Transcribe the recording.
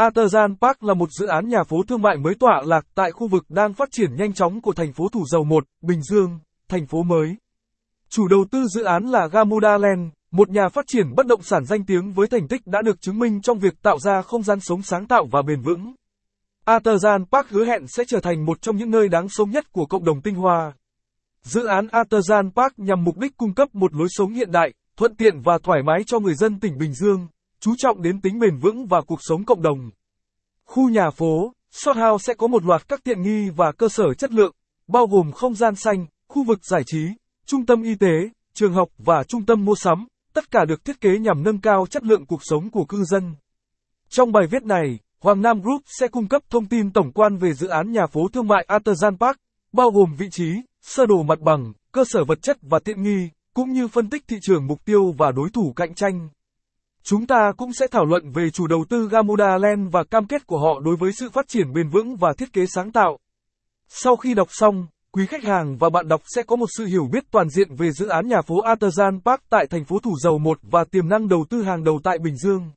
Artisan Park là một dự án nhà phố thương mại mới tọa lạc tại khu vực đang phát triển nhanh chóng của thành phố Thủ Dầu Một, Bình Dương, thành phố mới. Chủ đầu tư dự án là Gamuda Land, một nhà phát triển bất động sản danh tiếng với thành tích đã được chứng minh trong việc tạo ra không gian sống sáng tạo và bền vững. Artisan Park hứa hẹn sẽ trở thành một trong những nơi đáng sống nhất của cộng đồng tinh hoa. Dự án Artisan Park nhằm mục đích cung cấp một lối sống hiện đại, thuận tiện và thoải mái cho người dân tỉnh Bình Dương, chú trọng đến tính bền vững và cuộc sống cộng đồng. Khu nhà phố, Short House sẽ có một loạt các tiện nghi và cơ sở chất lượng, bao gồm không gian xanh, khu vực giải trí, trung tâm y tế, trường học và trung tâm mua sắm, tất cả được thiết kế nhằm nâng cao chất lượng cuộc sống của cư dân. Trong bài viết này, Hoàng Nam Group sẽ cung cấp thông tin tổng quan về dự án nhà phố thương mại Artisan Park, bao gồm vị trí, sơ đồ mặt bằng, cơ sở vật chất và tiện nghi, cũng như phân tích thị trường mục tiêu và đối thủ cạnh tranh. Chúng ta cũng sẽ thảo luận về chủ đầu tư Gamuda Land và cam kết của họ đối với sự phát triển bền vững và thiết kế sáng tạo. Sau khi đọc xong, quý khách hàng và bạn đọc sẽ có một sự hiểu biết toàn diện về dự án nhà phố Artisan Park tại thành phố Thủ Dầu Một và tiềm năng đầu tư hàng đầu tại Bình Dương.